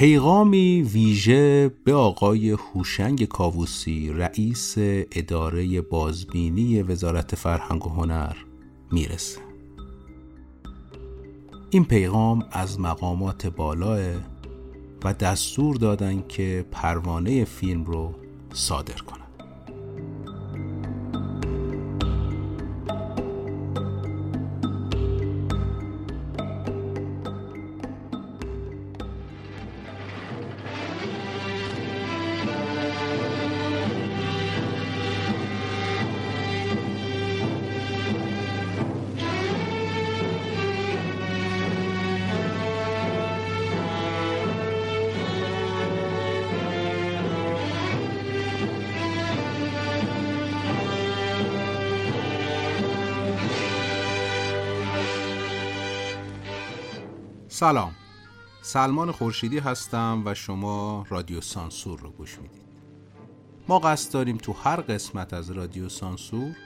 پیغامی ویژه به آقای هوشنگ کاووسی رئیس اداره بازبینی وزارت فرهنگ و هنر می‌رسه. این پیغام از مقامات بالاه و دستور دادن که پروانه فیلم رو صادر کنن سلام. سلمان خورشیدی هستم و شما رادیو سانسور رو گوش می‌دید. ما قصد داریم تو هر قسمت از رادیو سانسور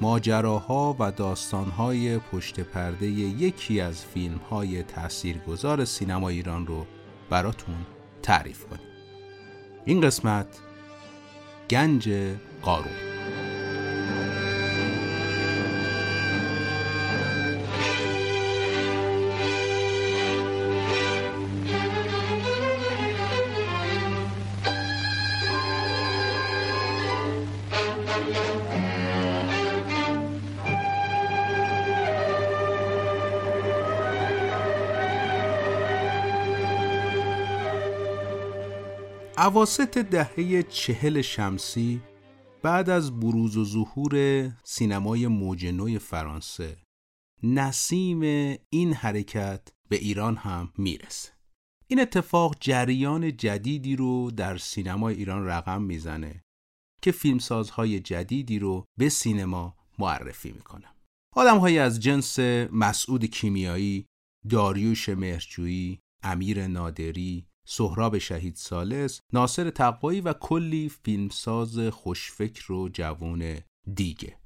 ماجراها و داستانهای پشت پرده یکی از فیلمهای تاثیرگذار سینما ایران رو براتون تعریف کنیم. این قسمت گنج قارون. اواسط دهه چهل شمسی بعد از بروز و ظهور سینمای موج فرانسه نسیم این حرکت به ایران هم می‌رسه. این اتفاق جریان جدیدی رو در سینمای ایران رقم می‌زنه که فیلمسازهای جدیدی رو به سینما معرفی می‌کنه. آدمهایی از جنس مسعود کیمیایی، داریوش مهرجویی، امیر نادری، سهراب شهید سالس، ناصر تقوایی و کلی فیلمساز خوشفکر و جوان دیگه.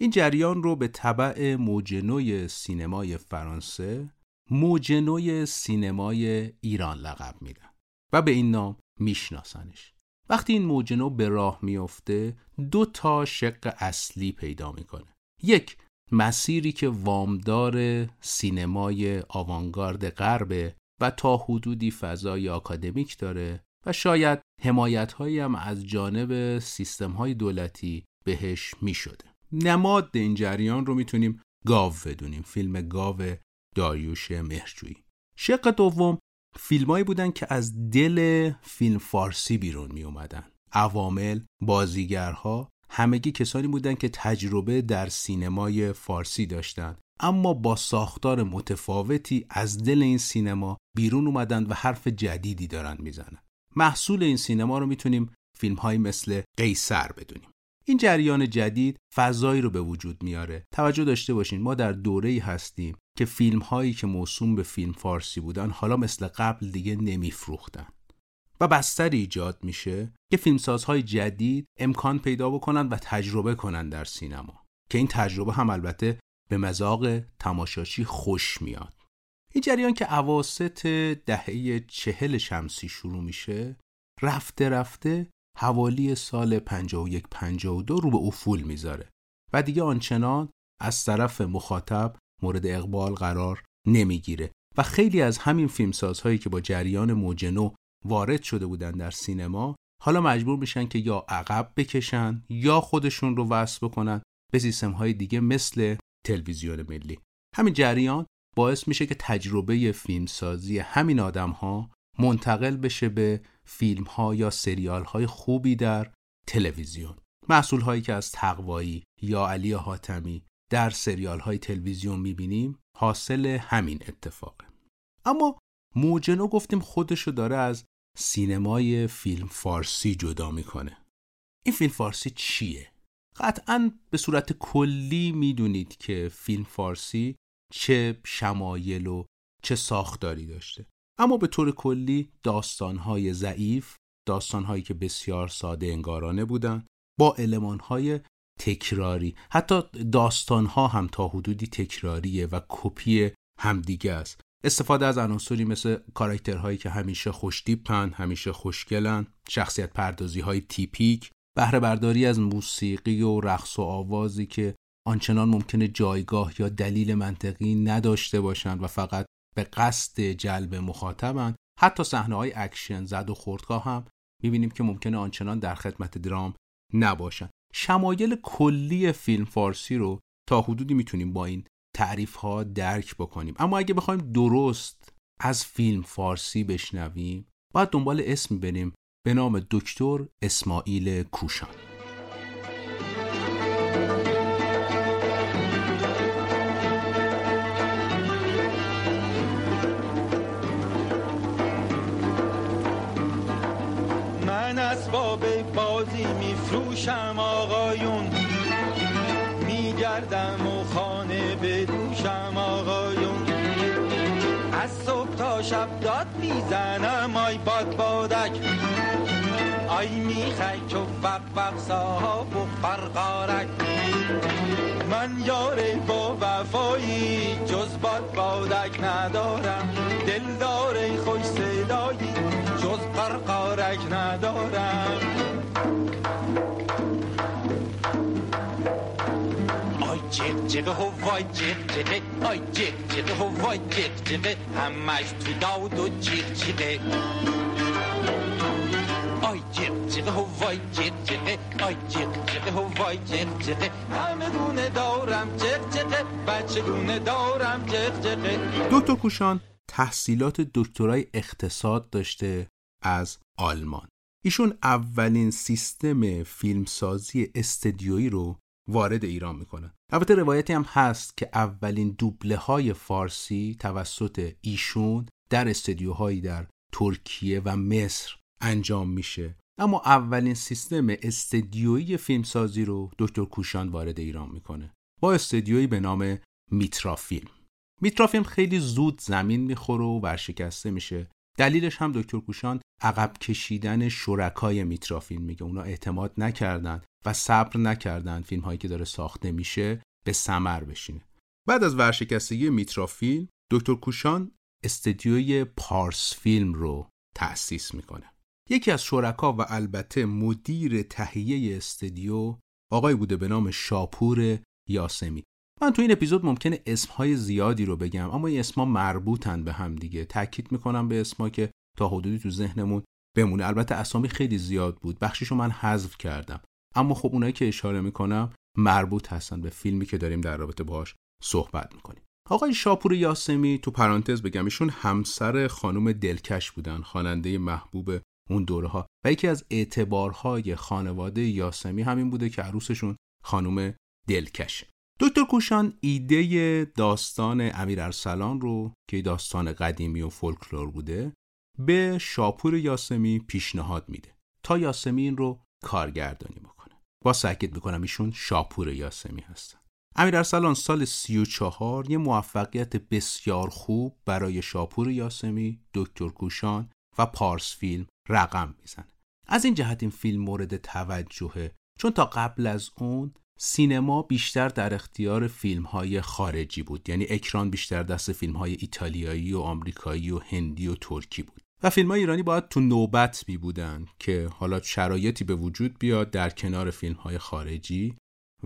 این جریان رو به طبع موجنوی سینمای فرانسه موجنوی سینمای ایران لقب میدن و به این نام میشناسنش. وقتی این موجنو به راه میافته دو تا شق اصلی پیدا می‌کنه. یک مسیری که وامدار سینمای آوانگارد غرب و تا حدودی فضای آکادمیک داره و شاید حمایت هم از جانب سیستم های دولتی بهش می شده. نماد این جریان رو می‌تونیم گاو بدونیم. فیلم گاو داریوش مهرجویی. شق دوم فیلمایی بودن که از دل فیلم فارسی بیرون می اومدن عوامل، بازیگرها همگی کسانی بودند که تجربه در سینمای فارسی داشتند اما با ساختار متفاوتی از دل این سینما بیرون اومدن و حرف جدیدی دارن می‌زنن. محصول این سینما رو می‌تونیم فیلم های مثل قیصر بدونیم. این جریان جدید فضایی رو به وجود میاره. توجه داشته باشین ما در دوره‌ای هستیم که فیلم هایی که موسوم به فیلم فارسی بودن حالا مثل قبل دیگه نمیفروختن. و بستری ایجاد میشه که فیلمسازهای جدید امکان پیدا بکنن و تجربه کنن در سینما. که این تجربه هم البته به مذاق تماشاچی خوش میاد. این جریان که عواست دهه چهل شمسی شروع میشه رفته رفته حوالی سال 51 52 رو به افول می‌ذاره و دیگه آنچنان از طرف مخاطب مورد اقبال قرار نمی‌گیره و خیلی از همین فیلمسازهایی که با جریان موجنو وارد شده بودن در سینما حالا مجبور میشن که یا عقب بکشن یا خودشون رو وصل بکنن به سیستم های دیگه مثل تلویزیون ملی. همین جریان باعث میشه که تجربه فیلمسازی همین آدم ها منتقل بشه به فیلم ها یا سریال های خوبی در تلویزیون. محصول هایی که از تقوایی یا علی حاتمی در سریال های تلویزیون می‌بینیم حاصل همین اتفاقه. اما موجنو گفتیم خودشو داره از سینمای فیلم فارسی جدا می‌کنه. این فیلم فارسی چیه؟ قطعا به صورت کلی می‌دونید که فیلم فارسی چه شمایل و چه ساختاری داشته. اما به طور کلی داستانهای ضعیف داستانهایی که بسیار ساده انگارانه بودند با المانهای تکراری. حتی داستانها هم تا حدودی تکراریه و کپی همدیگه است. استفاده از عناصری مثل کاراکترهایی که همیشه خوشتیپن همیشه خوشگلن شخصیت پردازی های تیپیک بهره برداری از موسیقی و رقص و آوازی که آنچنان ممکنه جایگاه یا دلیل منطقی نداشته باشند و فقط به قصد جلب مخاطبن حتی صحنه های اکشن زد و خوردگاه هم می‌بینیم که ممکنه آنچنان در خدمت درام نباشن شمایل کلی فیلم فارسی رو تا حدودی می‌تونیم با این تعریف ها درک بکنیم. اما اگه بخوایم درست از فیلم فارسی بشنویم باید دنبال اسم بریم به نام دکتر اسماعیل کوشان. من اسباب بازی میفروشم آقایون. میگردم و خانه بدوشم آقایون. از صبح تا شب داد می‌زنم آی باد بادک. میخی چو وق وق صاحب و قرقارک من یاره با وفایی جز باد بادک ندارم. دلدار خوش صدایی جز قرقارک ندارم. جیغ جیغ هوای جیغ جیغه آی جیغ جیغ هوای جیغ جیغه همش تو داد و جیغ جیغ جیغ هوای جیغ جیغه آی جیغ جیغ هوای جیغ جیغه همه گونه دارم جیغ جیغه بچه گونه دارم جیغ جیغه دکتر کوشان تحصیلات دکترای اقتصاد داشته از آلمان. ایشون اولین سیستم فیلمسازی استدیویی رو وارد ایران می‌کنه. البته روایتی هم هست که اولین دوبله های فارسی توسط ایشون در استدیوهایی در ترکیه و مصر انجام میشه. اما اولین سیستم استدیویی فیلمسازی رو دکتر کوشان وارد ایران می‌کنه. با استدیویی به نام میترا فیلم میترا فیلم خیلی زود زمین می‌خوره و ورشکسته میشه. دلیلش هم دکتر کوشان عقب کشیدن شرکای میترا فیلم میگه. اونا اعتماد نکردن و صبر نکردن فیلم هایی که داره ساخته میشه به سمر بشینه. بعد از ورشکستگی میترا فیلم دکتر کوشان استدیوی پارس فیلم رو تأسیس می‌کنه. یکی از شرکا و البته مدیر تهیه استدیو آقای بوده به نام شاپور یاسمی. من تو این اپیزود ممکنه اسمهای زیادی رو بگم اما این اسمها مربوطن به هم دیگه. تاکید می‌کنم به اسمها که تا حدودی تو ذهنمون بمونه. البته اسامی خیلی زیاد بود. بخشیشو من حذف کردم. اما خب اونایی که اشاره می‌کنم مربوط هستن به فیلمی که داریم در رابطه باش صحبت می‌کنیم. آقای شاپور یاسمی تو پرانتز بگم ایشون همسر خانم دلکش بودن خواننده محبوب اون دوره ها و یکی از اعتبارهای خانواده یاسمی همین بوده که عروسشون خانم دلکشه دکتر کوشان ایده داستان امیر ارسلان رو که داستان قدیمی و فولکلور بوده به شاپور یاسمی پیشنهاد میده تا یاسمی این رو کارگردانی بکنه. با ساکت می‌کنم ایشون شاپور یاسمی هستن. امیر ارسلان سال 34 یه موفقیت بسیار خوب برای شاپور یاسمی، دکتر کوشان و پارس فیلم رقم می‌زنه. از این جهت این فیلم مورد توجهه چون تا قبل از اون سینما بیشتر در اختیار فیلم های خارجی بود. یعنی اکران بیشتر دست فیلم های ایتالیایی و آمریکایی و هندی و ترکی بود. و فیلم های ایرانی باید تو نوبت می بودن که حالا شرایطی به وجود بیاد در کنار فیلم های خارجی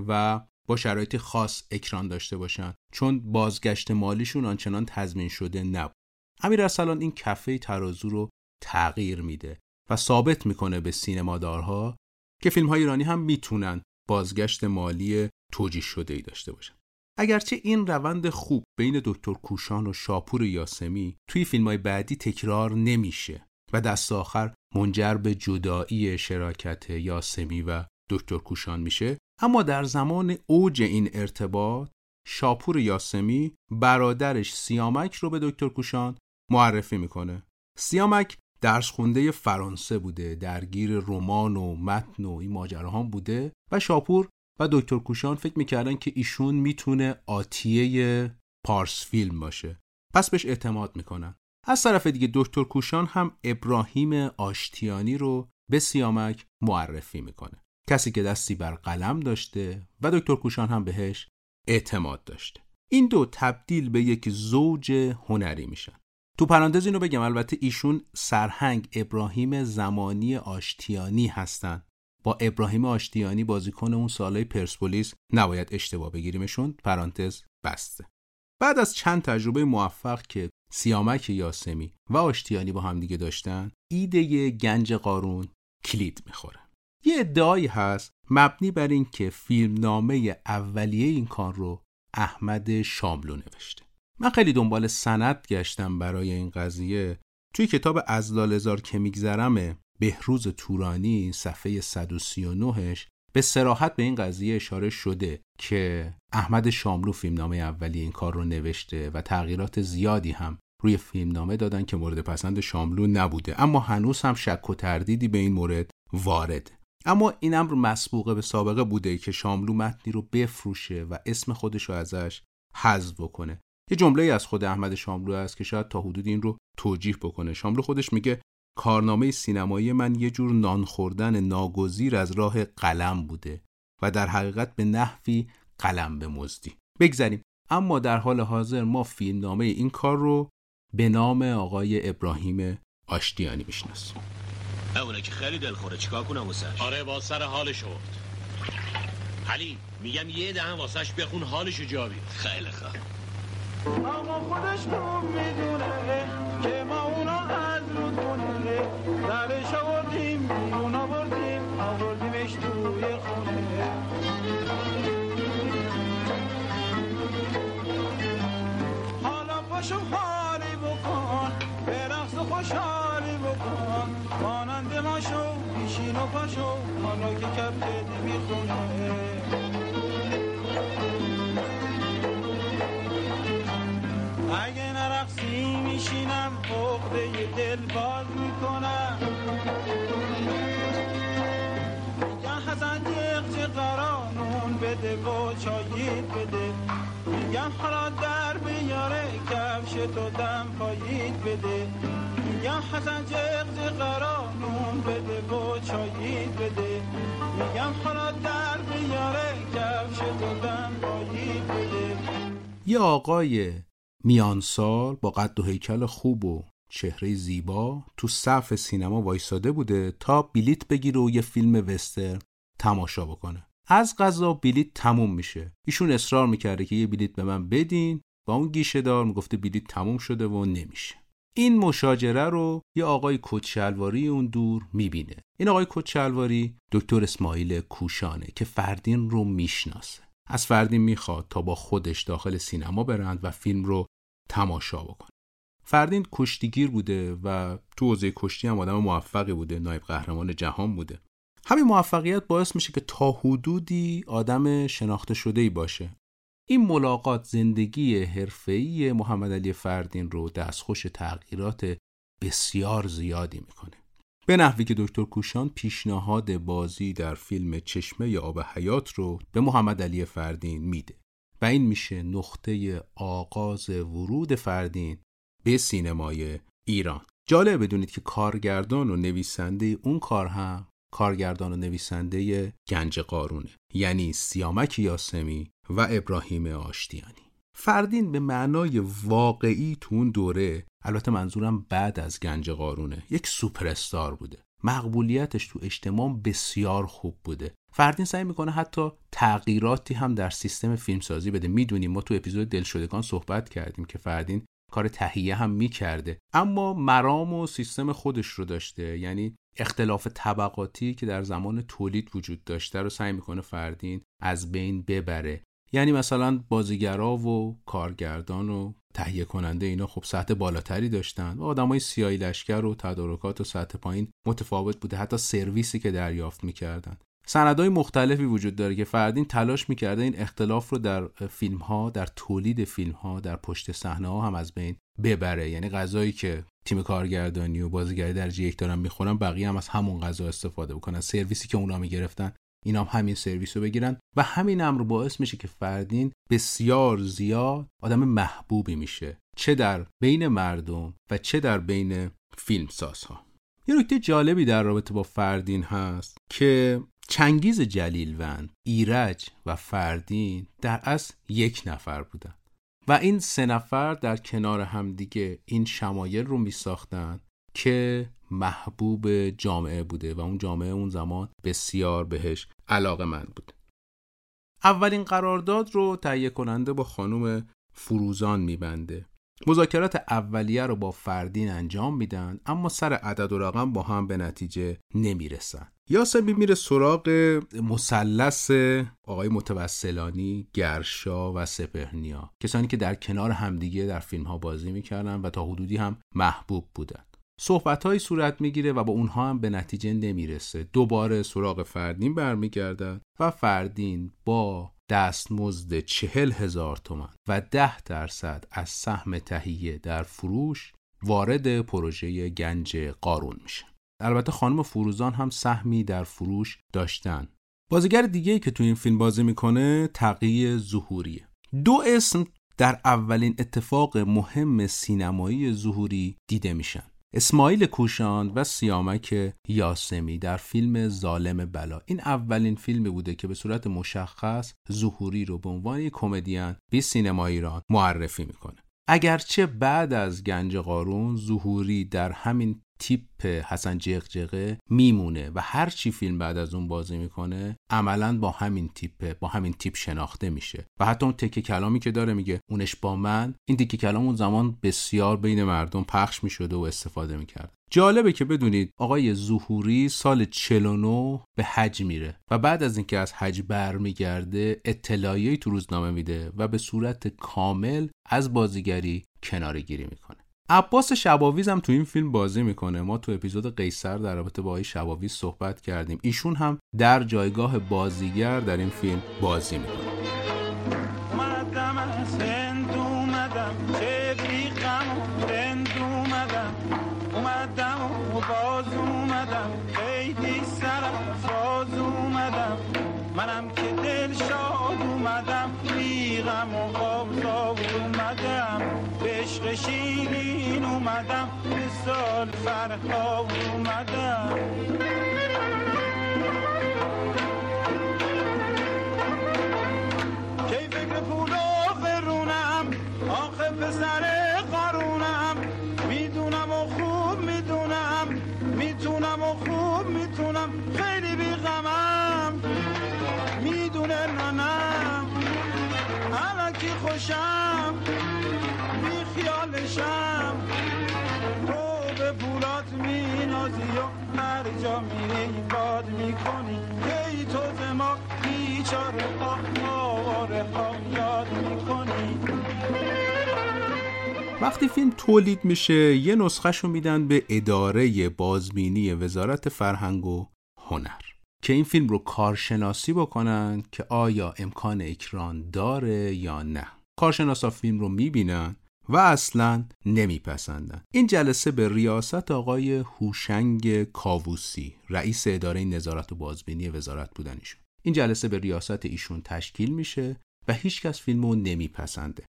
و با شرایط خاص اکران داشته باشن چون بازگشت مالیشون آنچنان تضمین شده نبود. امیر ارسلان این کفه ترازو رو تغییر میده و ثابت می‌کنه به سینمادارها که فیلم های ایرانی هم می‌تونن بازگشت مالی توجیه شده ای داشته باشن. اگرچه این روند خوب بین دکتر کوشان و شاپور یاسمی توی فیلم های بعدی تکرار نمیشه و دست آخر منجر به جدایی شراکت یاسمی و دکتر کوشان میشه اما در زمان اوج این ارتباط شاپور یاسمی برادرش سیامک رو به دکتر کوشان معرفی می‌کنه. سیامک درس خونده فرانسه بوده درگیر رمان و متن و این ماجراها بوده و شاپور و دکتر کوشان فکر می‌کردن که ایشون می‌تونه آتیه پارس فیلم باشه. پس بهش اعتماد می‌کنن. از طرف دیگه دکتر کوشان هم ابراهیم آشتیانی رو به سیامک معرفی می‌کنه. کسی که دستی بر قلم داشته و دکتر کوشان هم بهش اعتماد داشته. این دو تبدیل به یک زوج هنری میشن. تو پرانتز اینو بگم البته ایشون سرهنگ ابراهیم زمانی آشتیانی هستن. با ابراهیم آشتیانی بازیکن اون سالهای پرسپولیس نباید اشتباه بگیریمشون. پرانتز بسته. بعد از چند تجربه موفق که سیامک یاسمی و آشتیانی با همدیگه داشتن ایده گنج قارون کلید می‌خوره. یه ادعایی هست مبنی بر این که فیلمنامه اولیه این کار رو احمد شاملو نوشته. من خیلی دنبال سند گشتم برای این قضیه. توی کتاب از لالزار که میگذرم بهروز تورانی صفحه 139ش به سراحت به این قضیه اشاره شده که احمد شاملو فیلمنامه اولی این کار رو نوشته و تغییرات زیادی هم روی فیلمنامه دادن که مورد پسند شاملو نبوده. اما هنوز هم شک و تردیدی به این مورد وارد. اما این امر مسبوقه به سابقه بوده که شاملو متنی رو بفروشه و اسم خودش رو ازش حذف بکنه. یه جمله از خود احمد شاملو هست که شاید تا حدود این رو توجیح بکنه. شاملو خودش میگه کارنامه سینمایی من یه جور نان خوردن ناگزیر از راه قلم بوده و در حقیقت به نحوی قلم به مزدی. بگذریم. اما در حال حاضر ما فیلمنامه این کار رو به نام آقای ابراهیم آشتیانی می‌شناسیم. اونه که خیلی دلخوره. چیکار کنم واسش؟ آره با سر حالش شد حلیم میگم یه دهن واسش بخون حالشو جا خیلی خوب. اما خودش خوب می‌دونه که ما اونا از کنه درش آوردیم بیرون آوردیم آوردیمش توی خونه. حالا پاشو حالی بکن به رقص خوشحالی بکن. مانند ما شو بیشین و پاشو حالا که کپت می‌خونه اگه نرقصی میشینم عقده دل باز می‌کنم. میگن حسن جیغ قرانون بده و چایید بده. میگم حالا در بیاره کفش تو دم پایید بده. میگم حسن جیغ قرانون بده و چایید بده. میگم حالا در بیاره کفش تو دم پایید بده. یه آقای میانسال با قد و هیکل خوب و چهره زیبا تو صف سینما وایساده بوده تا بلیت بگیره و یه فیلم وستر تماشا بکنه. از غذا بلیت تموم میشه. ایشون اصرار می‌کرده که یه بلیت به من بدین با اون گیشه دار می‌گفته بلیت تموم شده و نمیشه. این مشاجره رو یه آقای کچلواری اون دور می‌بینه. این آقای کچلواری دکتر اسماعیل کوشانه که فردین رو می‌شناسه. از فردین می‌خواد تا با خودش داخل سینما برند و فیلم رو تماشا بکنه فردین کشتیگیر بوده و تو حوزه کشتی هم آدم موفقی بوده نایب قهرمان جهان بوده. همین موفقیت باعث میشه که تا حدودی آدم شناخته شده ای باشه. این ملاقات زندگی حرفه‌ای محمد علی فردین رو دستخوش تغییرات بسیار زیادی می‌کنه. به نحوی که دکتر کوشان پیشنهاد بازی در فیلم چشمه یا آب حیات رو به محمد علی فردین میده. و این میشه نقطه آغاز ورود فردین به سینمای ایران. جالب بدونید که کارگردان و نویسنده اون کار هم کارگردان و نویسنده گنج قارونه یعنی سیامک یاسمی و ابراهیم آشتیانی. فردین به معنای واقعی تو اون دوره البته منظورم بعد از گنج قارونه یک سوپر استار بوده. مقبولیتش تو اجتماع بسیار خوب بوده. فردین سعی می‌کنه حتی تغییراتی هم در سیستم فیلمسازی بده. می‌دونیم ما تو اپیزود دلشدگان صحبت کردیم که فردین کار تهیه هم می‌کرده. اما مرام و سیستم خودش رو داشته. یعنی اختلاف طبقاتی که در زمان تولید وجود داشته رو سعی می‌کنه فردین از بین ببره. یعنی مثلا بازیگرا و کارگردان و تهیه کننده اینا خب سطح بالاتری داشتن و آدمای سیاهی لشکر و تدارکات و سطح پایین متفاوت بوده. حتی سرویسی که دریافت می‌کردن. سندهای مختلفی وجود داره که فردین تلاش می‌کرده این اختلاف رو در فیلم ها در تولید فیلم ها در پشت صحنه ها هم از بین ببره. یعنی غذایی که تیم کارگردانی و بازیگری در یک دارن می‌خورن بقیه هم از همون غذا استفاده بکنن. سرویسی که اونا می‌گرفتن اینا هم همین سرویس رو بگیرن و همین امر باعث میشه که فردین بسیار زیاد آدم محبوبی میشه. چه در بین مردم و چه در بین فیلمسازها. یه نکته جالبی در رابطه با فردین هست که چنگیز جلیلوند، ایرج و فردین در اصل یک نفر بودن و این سه نفر در کنار همدیگه این شمایل رو می ساختن که محبوب جامعه بوده و اون جامعه اون زمان بسیار بهش علاقه من بود. اولین قرارداد رو تهیه کننده با خانم فروزان میبنده. مذاکرات اولیه رو با فردین انجام میدن اما سر عدد و رقم با هم به نتیجه نمی‌رسن. یاسمی میره سراغ مثلث آقای متوسلانی گرشا و سپهنیا کسانی که در کنار همدیگه در فیلم ها بازی می‌کردن و تا حدودی هم محبوب بودن. صحبت صورت می‌گیره و با اونها هم به نتیجه نمی‌رسه. دوباره سراغ فردین برمیگردن و فردین با دستمزد چهل هزار تومن و ده درصد از سهم تهیه در فروش وارد پروژه گنج قارون میشه البته خانم فروزان هم سهمی در فروش داشتن. بازیگر دیگه ای که تو این فیلم بازی می‌کنه تقیی ظهوریه. دو اسم در اولین اتفاق مهم سینمایی ظهوری دیده میشن. اسماعیل کوشان و سیامک یاسمی در فیلم ظالم بلا. این اولین فیلمی بوده که به صورت مشخص ظهوری رو به عنوان یک کمدین به سینما ایران معرفی می‌کنه. اگرچه بعد از گنج قارون ظهوری در همین تیپ حسن جغجغه میمونه و هر چی فیلم بعد از اون بازی می‌کنه عملا با همین تیپ با همین تیپ شناخته میشه. و حتی اون تکه کلامی که داره میگه اونش با من این تکه کلام اون زمان بسیار بین مردم پخش می‌شده و استفاده می‌کرد. جالبه که بدونید آقای ظهوری سال 49 به حج میره و بعد از اینکه از حج برمیگرده اطلاعیه‌ای تو روزنامه میده و به صورت کامل از بازیگری کناره گیری می‌کنه. عباس شباویز هم تو این فیلم بازی می‌کنه. ما تو اپیزود قیصر در رابطه با آقای شباویز صحبت کردیم. ایشون هم در جایگاه بازیگر در این فیلم بازی می‌کنه. اومدم به سال فرخا اومدم. کی فکر پول آخرونم آخه پسر قارونم. می‌دونم و خوب می‌دونم. می‌تونم و خوب می‌تونم. خیلی بیغمم. می‌دونه ننم. کی خوشم. بی خیالشم میری باد می‌کنی. ای تو زما بیچاره آواره وقتی فیلم تولید میشه یه نسخهشو میدن به اداره بازبینی وزارت فرهنگ و هنر. که این فیلم رو کارشناسی بکنن که آیا امکان اکران داره یا نه. کارشناسا فیلم رو می‌بینن و اصلا نمیپسندن. این جلسه به ریاست آقای هوشنگ کاووسی رئیس اداره نظارت و بازبینی وزارت بودن ایشون این جلسه به ریاست ایشون تشکیل میشه و هیچکس فیلم رو نمیپسنده.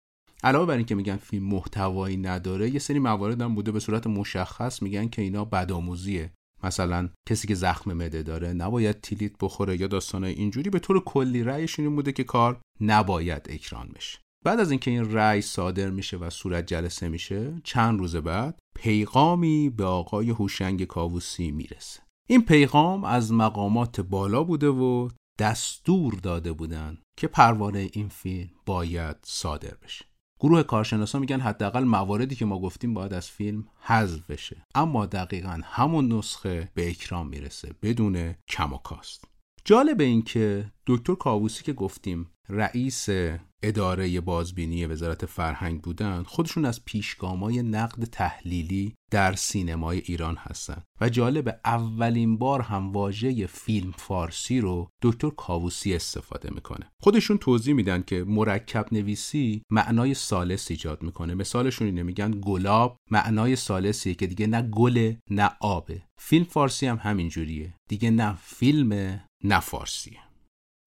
علاوه بر اینکه میگن فیلم محتوایی نداره یه سری موارد هم بوده به صورت مشخص میگن که اینا بدآموزیه. مثلا کسی که زخم مده داره نباید تیلیت بخوره یا داستانه اینجوری. به طور کلی رأیش این بوده که کار نباید اکران بشه. بعد از اینکه این رأی صادر میشه و صورت جلسه میشه چند روز بعد پیغامی به آقای هوشنگ کاووسی می‌رسه. این پیغام از مقامات بالا بوده و دستور داده بودن که پروانه این فیلم باید صادر بشه. گروه کارشناسا میگن حداقل مواردی که ما گفتیم باید از فیلم حذف بشه. اما دقیقا همون نسخه به اکرام می‌رسه بدون کم و کاست. جالب این که دکتر کاووسی که گفتیم رئیس اداره بازبینی وزارت فرهنگ بودن خودشون از پیشگامای نقد تحلیلی در سینمای ایران هستن. و جالب اولین بار هم واژه فیلم فارسی رو دکتر کاووسی استفاده می‌کنه. خودشون توضیح میدن که مرکب نویسی معنای سالس ایجاد می‌کنه. مثالشون اینه میگن گلاب معنای سالسیه که دیگه نه گل نه آبه. فیلم فارسی هم همینجوریه. دیگه نه فیلم نه فارسیه.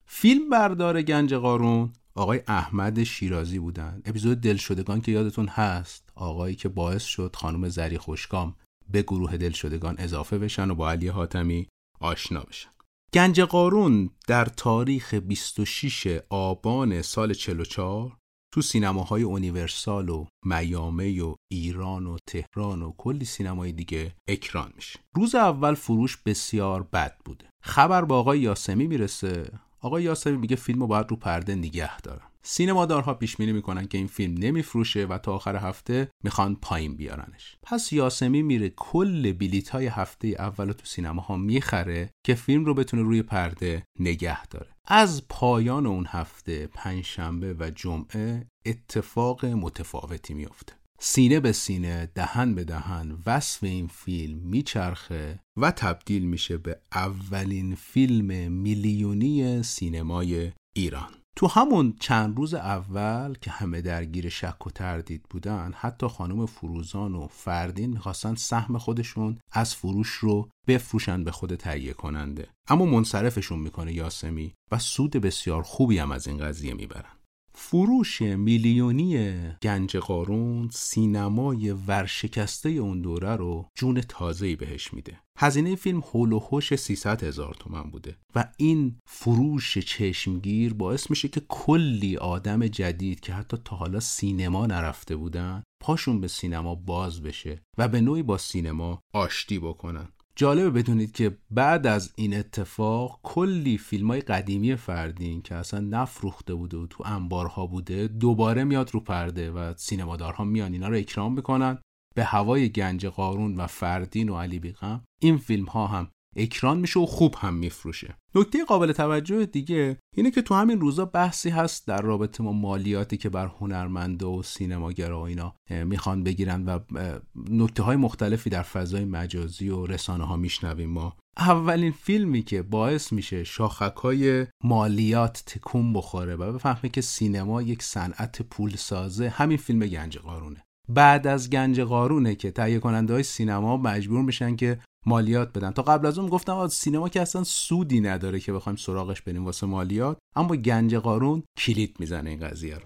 فیلم بردار گنج قارون آقای احمد شیرازی بودن. اپیزود دلشدگان که یادتون هست آقایی که باعث شد خانم زری خوشکام به گروه دلشدگان اضافه بشن و با علی حاتمی آشنا بشن. گنج قارون در تاریخ 26 آبان سال 44 تو سینماهای اونیورسال و میامی و ایران و تهران و کلی سینمای دیگه اکران میشه. روز اول فروش بسیار بد بوده خبر با آقای یاسمی می‌رسه. آقای یاسمی میگه فیلمو باید رو پرده نگه دارم. سینمادارها پیش بینی می‌کنن که این فیلم نمیفروشه و تا آخر هفته می‌خوان پایین بیارنش. پس یاسمی میره کل بلیت های هفته اول تو سینماها می‌خره که فیلم رو بتونه روی پرده نگه داره. از پایان اون هفته پنجشنبه و جمعه اتفاق متفاوتی میفته. سینه به سینه دهن به دهن وصف این فیلم میچرخه و تبدیل میشه به اولین فیلم میلیونی سینمای ایران. تو همون چند روز اول که همه درگیر شک و تردید بودن حتی خانم فروزان و فردین می‌خواستن سهم خودشون از فروش رو بفروشن به خود تهیه کننده. اما منصرفشون می‌کنه یاسمی و سود بسیار خوبی هم از این قضیه می‌برن. فروش میلیونی گنج قارون سینمای ورشکسته اون دوره رو جون تازه‌ای بهش میده. هزینه فیلم هول و هوش 300 هزار تومن بوده و این فروش چشمگیر باعث میشه که کلی آدم جدید که حتی تا حالا سینما نرفته بودن پاشون به سینما باز بشه و به نوعی با سینما آشتی بکنن. جالبه بدونید که بعد از این اتفاق کلی فیلم های قدیمی فردین که اصلا نفروخته بوده و تو انبارها بوده دوباره میاد رو پرده و سینمادارها میان اینا رو اکرام می‌کنن. به هوای گنج قارون و فردین و علی بیغم این فیلم ها هم اکران میشه و خوب هم میفروشه. نکته قابل توجه دیگه اینه که تو همین روزا بحثی هست در رابطه با مالیاتی که بر هنرمنده و سینماگرا و اینا می‌خوان بگیرن و نکته های مختلفی در فضای مجازی و رسانه ها میشنویم ما. اولین فیلمی که باعث میشه شاخک های مالیات تکون بخوره و بفهمه که سینما یک صنعت پول سازه همین فیلم گنج قارونه. بعد از گنج قارونه که تهیه کننده های سینما مجبور میشن که مالیات بدن. تا قبل از اون گفتم سینما که اصلا سودی نداره که بخوایم سراغش بریم واسه مالیات. اما گنج قارون کلید می‌زنه این قضیه رو.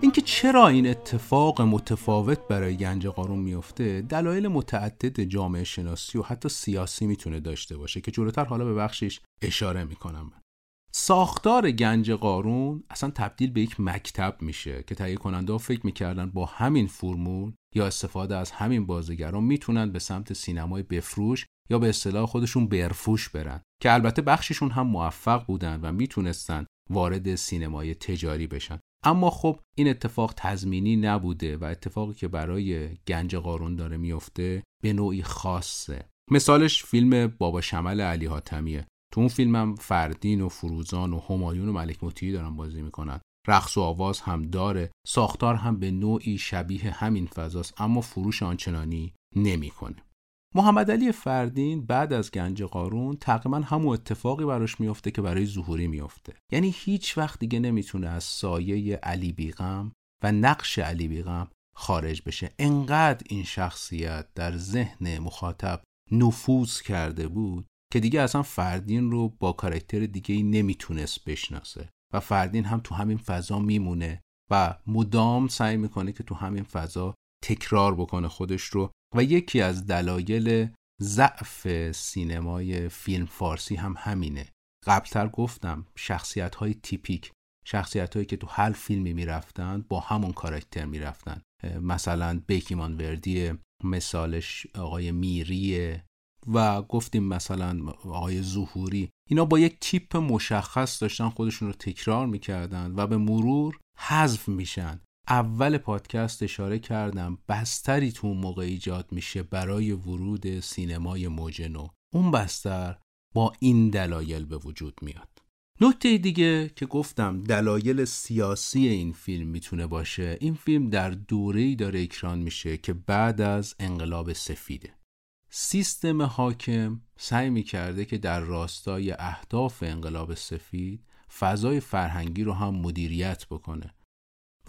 اینکه چرا این اتفاق متفاوت برای گنج قارون میفته دلایل متعدد جامعه شناسی و حتی سیاسی می‌تونه داشته باشه که جلوتر حالا به بخشش اشاره می‌کنم. ساختار گنج قارون اصلا تبدیل به یک مکتب میشه که تهیه کننده ها فکر می‌کردن با همین فرمول یا استفاده از همین بازیگران می‌تونن به سمت سینمای بفروش یا به اصطلاح خودشون برفوش برن که البته بخششون هم موفق بودن و می‌تونستن وارد سینمای تجاری بشن. اما خب این اتفاق تضمینی نبوده و اتفاقی که برای گنج قارون داره میفته به نوعی خاصه. مثالش فیلم بابا شمل علی حاتمیه. تو اون فیلمم فردین و فروزان و همایون و ملک مطیعی دارن بازی می‌کنن. رقص و آواز هم داره. ساختار هم به نوعی شبیه همین فضاست اما فروش آنچنانی نمی‌کنه. محمد علی فردین بعد از گنج قارون تقریبا همون اتفاقی براش میفته که برای ظهوری میفته یعنی هیچ وقت دیگه نمی‌تونه از سایه علی بیغم و نقش علی بیغم خارج بشه. انقدر این شخصیت در ذهن مخاطب نفوذ کرده بود که دیگه اصلا فردین رو با کارکتر دیگه ای نمی‌تونست بشناسه. و فردین هم تو همین فضا میمونه و مدام سعی می‌کنه که تو همین فضا تکرار بکنه خودش رو و یکی از دلایل ضعف سینمای فیلم فارسی هم همینه. قبلتر گفتم شخصیت های تیپیک شخصیت هایی که تو هر فیلمی می‌رفتن با همون کاراکتر می‌رفتن. مثلا بیکیمان وردی مثالش آقای میری و گفتیم مثلا آقای ظهوری. اینا با یک تیپ مشخص داشتن خودشون رو تکرار می‌کردن و به مرور حذف میشن. اول پادکست اشاره کردم بستری تو اون موقع ایجاد میشه برای ورود سینمای موج نو. اون بستر با این دلایل به وجود میاد. نکته دیگه که گفتم دلایل سیاسی این فیلم می‌تونه باشه این فیلم در دوره‌ای داره اکران میشه که بعد از انقلاب سفیده. سیستم حاکم سعی می‌کرده که در راستای اهداف انقلاب سفید فضای فرهنگی رو هم مدیریت بکنه.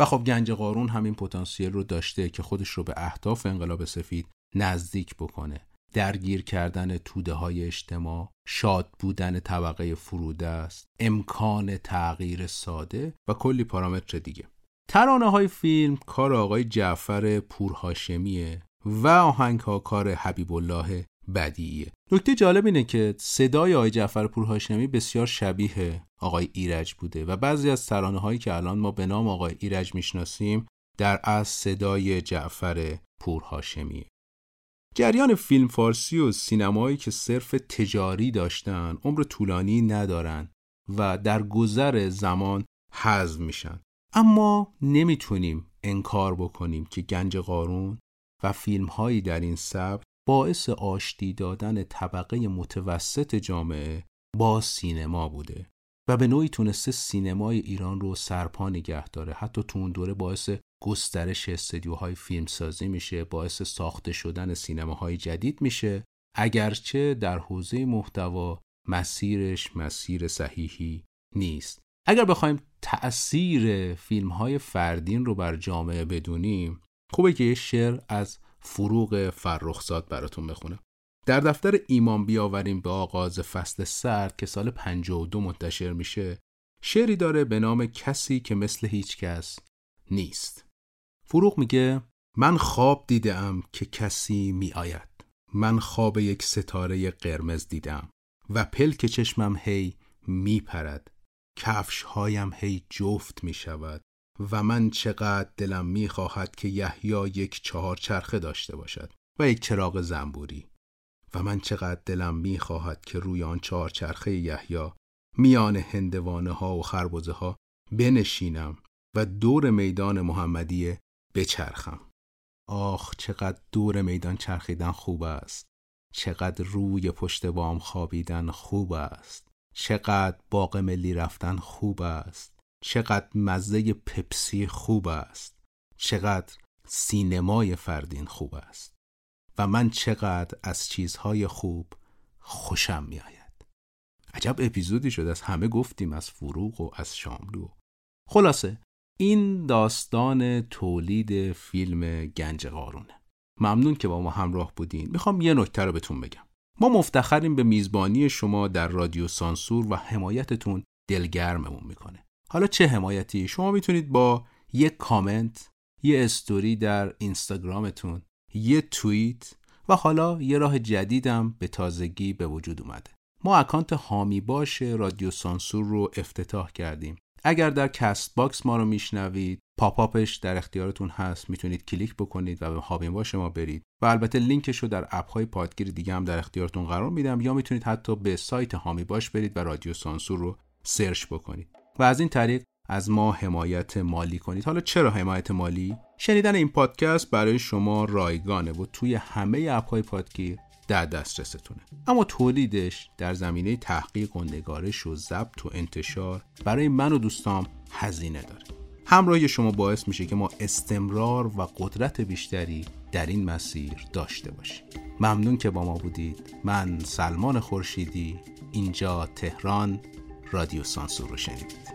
و خب گنج قارون همین پتانسیل رو داشته که خودش رو به اهداف انقلاب سفید نزدیک بکنه. درگیر کردن توده های اجتماع شاد بودن طبقه فروده است امکان تغییر ساده و کلی پارامتر دیگه. ترانه های فیلم کار آقای جعفر پورهاشمیه و آهنگ ها کار حبیب الله بدیعیه. نکته جالب اینه که صدای آقای جعفر پورهاشمی بسیار شبیه آقای ایرج بوده و بعضی از ترانه هایی که الان ما به نام آقای ایرج می‌شناسیم در از صدای جعفر پورهاشمیه جریان فیلم فارسی و سینمایی که صرف تجاری داشتن عمر طولانی ندارن و در گذر زمان حذف میشن. اما نمی‌تونیم انکار بکنیم که گنج قارون و فیلم هایی در این سبک باعث آشتی دادن طبقه متوسط جامعه با سینما بوده. و به نوعی تونسته سینمای ایران رو سرپا نگه داره. حتی تو اون دوره باعث گسترش استدیوهای فیلم سازی میشه باعث ساخته شدن سینماهای جدید میشه. اگرچه در حوزه محتوا مسیرش مسیر صحیحی نیست. اگر بخوایم تأثیر فیلم های فردین رو بر جامعه بدونیم خوبه که یه شعر از فروغ فرخزاد براتون بخونم در دفتر ایمان بیاوریم به آغاز فصل سرد که سال 52 منتشر میشه شعری داره به نام کسی که مثل هیچ کس نیست. فروغ میگه من خواب دیدم که کسی می آید من خواب یک ستاره قرمز دیدم و پلک چشمم هی می پرد کفش هایم هی جفت می شود و من چقدر دلم می خواهد که یحیی یک چهار چرخه داشته باشد و یک چراغ زنبوری. و من چقدر دلم می خواهد که روی آن چهار چرخه یحیی میان هندوانه ها و خربزه ها بنشینم و دور میدان محمدیه بچرخم. آخ چقدر دور میدان چرخیدن خوب است. چقدر روی پشت بام خوابیدن خوب است. چقدر باغ ملی رفتن خوب است. چقدر مزه پپسی خوب است. چقدر سینمای فردین خوب است. و من چقدر از چیزهای خوب خوشم میآید. عجب اپیزودی شد. از همه گفتیم از فروغ و از شاملو. خلاصه این داستان تولید فیلم گنج قارونه ممنون که با ما همراه بودین. می‌خوام یه نکته رو بهتون بگم. ما مفتخریم به میزبانی شما در رادیو سانسور و حمایتتون دلگرممون می‌کنه. حالا چه حمایتی؟ شما می‌تونید با یه کامنت یه استوری در اینستاگرامتون یه توییت و حالا یه راه جدیدم به تازگی به وجود اومده. ما اکانت هامی باش رادیو سانسور رو افتتاح کردیم. اگر در کست باکس ما رو میشنوید pop-up ش در اختیارتون هست. می‌تونید کلیک بکنید و به هامی باش ما برید. و البته لینکش رو در اپ های پادگیر دیگه هم در اختیارتون قرار میدم. یا می‌تونید حتی به سایت هامی باش برید و رادیو سانسور رو سرچ بکنید. و از این طریق از ما حمایت مالی کنید. حالا چرا حمایت مالی؟ شنیدن این پادکست برای شما رایگانه و توی همه اپ های پادگیر در دسترستونه. اما تولیدش در زمینه تحقیق و نگارش و ضبط و انتشار برای من و دوستام هزینه داره. همراهی شما باعث میشه که ما استمرار و قدرت بیشتری در این مسیر داشته باشیم. ممنون که با ما بودید. من سلمان خورشیدی اینجا تهران رادیو سانسور رو شنیدید.